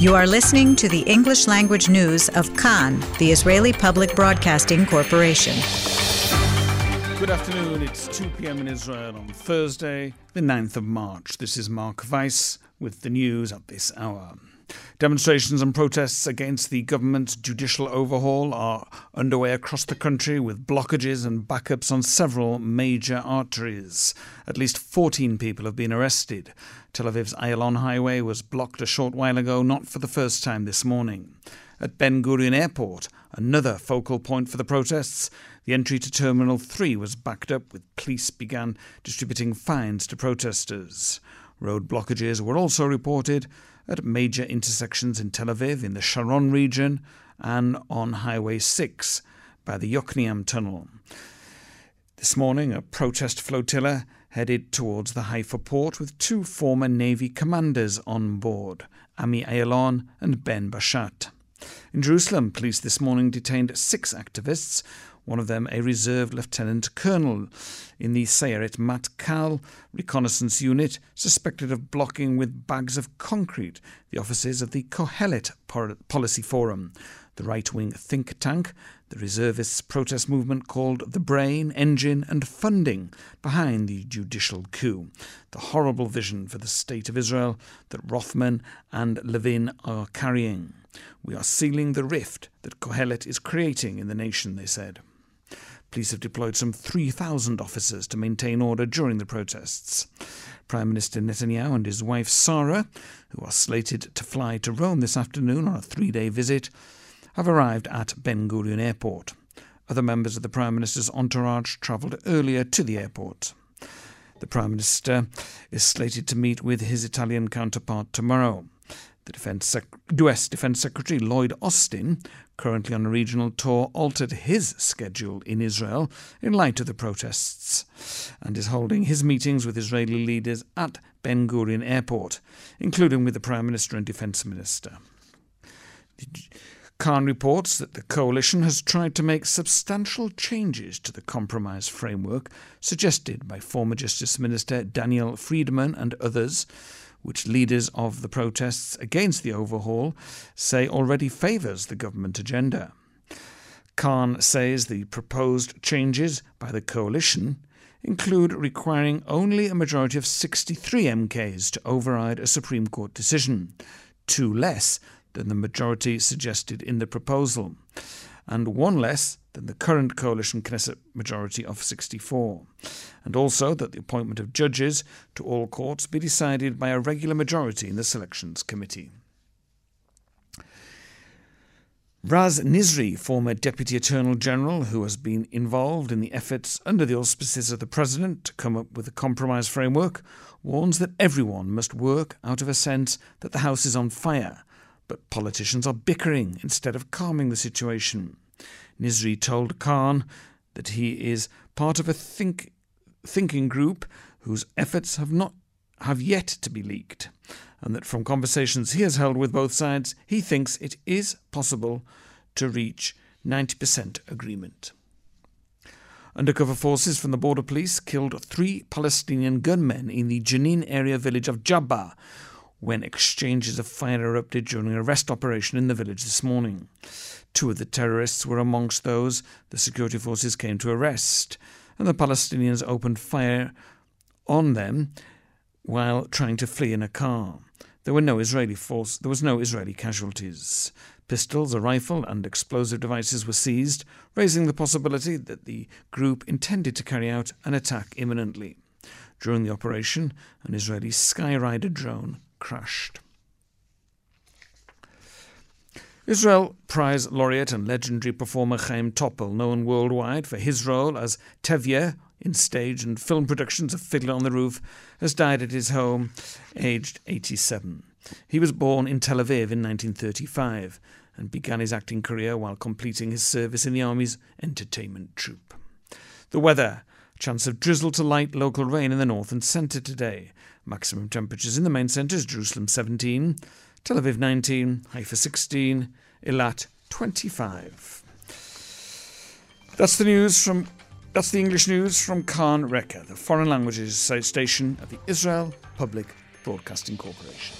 You are listening to the English language news of Kan, the Israeli Public Broadcasting Corporation. Good afternoon. It's 2 p.m. in Israel on Thursday, the 9th of March. This is Mark Weiss with the news at this hour. Demonstrations and protests against the government's judicial overhaul are underway across the country with blockages and backups on several major arteries. At least 14 people have been arrested. Tel Aviv's Ayalon Highway was blocked a short while ago, not for the first time this morning. At Ben Gurion Airport, another focal point for the protests, the entry to Terminal 3 was backed up with police began distributing fines to protesters. Road blockages were also reported at major intersections in Tel Aviv, in the Sharon region, and on Highway 6 by the Yokneam Tunnel. This morning, a protest flotilla headed towards the Haifa port with two former Navy commanders on board, Ami Ayalon and Ben Bashat. In Jerusalem, police this morning detained six activists one of them a reserve lieutenant colonel. In the Sayeret Matkal reconnaissance unit, suspected of blocking with bags of concrete the offices of the Kohelet Policy Forum, the right wing think tank the reservists' protest movement called the brain, engine, and funding behind the judicial coup, the horrible vision for the state of Israel that Rothman and Levin are carrying. We are sealing the rift that Kohelet is creating in the nation, they said. Police have deployed some 3,000 officers to maintain order during the protests. Prime Minister Netanyahu and his wife Sarah, who are slated to fly to Rome this afternoon on a three day visit, have arrived at Ben Gurion Airport. Other members of the Prime Minister's entourage travelled earlier to the airport. The Prime Minister is slated to meet with his Italian counterpart tomorrow. The Defense Sec- US Defense Secretary Lloyd Austin, currently on a regional tour, altered his schedule in Israel in light of the protests and is holding his meetings with Israeli leaders at Ben Gurion Airport, including with the Prime Minister and Defense Minister. Kan reports that the coalition has tried to make substantial changes to the compromise framework suggested by former Justice Minister Daniel Friedman and others which leaders of the protests against the overhaul say already favours the government agenda. Kan says the proposed changes by the coalition include requiring only a majority of 63 MKs to override a Supreme Court decision, two less than the majority suggested in the proposal, and one less than the current coalition Knesset majority of 64, and also that the appointment of judges to all courts be decided by a regular majority in the selections committee. Raz Nizri, former Deputy Attorney General who has been involved in the efforts under the auspices of the President to come up with a compromise framework, warns that everyone must work out of a sense that the House is on fire, but politicians are bickering instead of calming the situation. Nizri told Kan that he is part of a think, thinking group whose efforts have not have yet to be leaked, and that from conversations he has held with both sides, he thinks it is possible to reach 90% agreement. Undercover forces from the border police killed three Palestinian gunmen in the Jenin area village of Jabba when exchanges of fire erupted during an arrest operation in the village this morning. Two of the terrorists were amongst those the security forces came to arrest, and the Palestinians opened fire on them while trying to flee in a car. There were no Israeli force. There was no Israeli casualties. Pistols, a rifle, and explosive devices were seized, raising the possibility that the group intended to carry out an attack imminently. During the operation, an Israeli Skyrider drone crashed. Israel Prize laureate and legendary performer Chaim Topol, known worldwide for his role as Tevye in stage and film productions of Fiddler on the Roof, has died at his home, aged 87. He was born in Tel Aviv in 1935 and began his acting career while completing his service in the Army's entertainment troupe. The weather chance of drizzle to light local rain in the north and centre today. Maximum temperatures in the main centres Jerusalem 17, Tel Aviv 19, Haifa 16, Eilat 25. That's the news from that's the English news from Kan Reka, the foreign languages station of the Israel Public Broadcasting Corporation.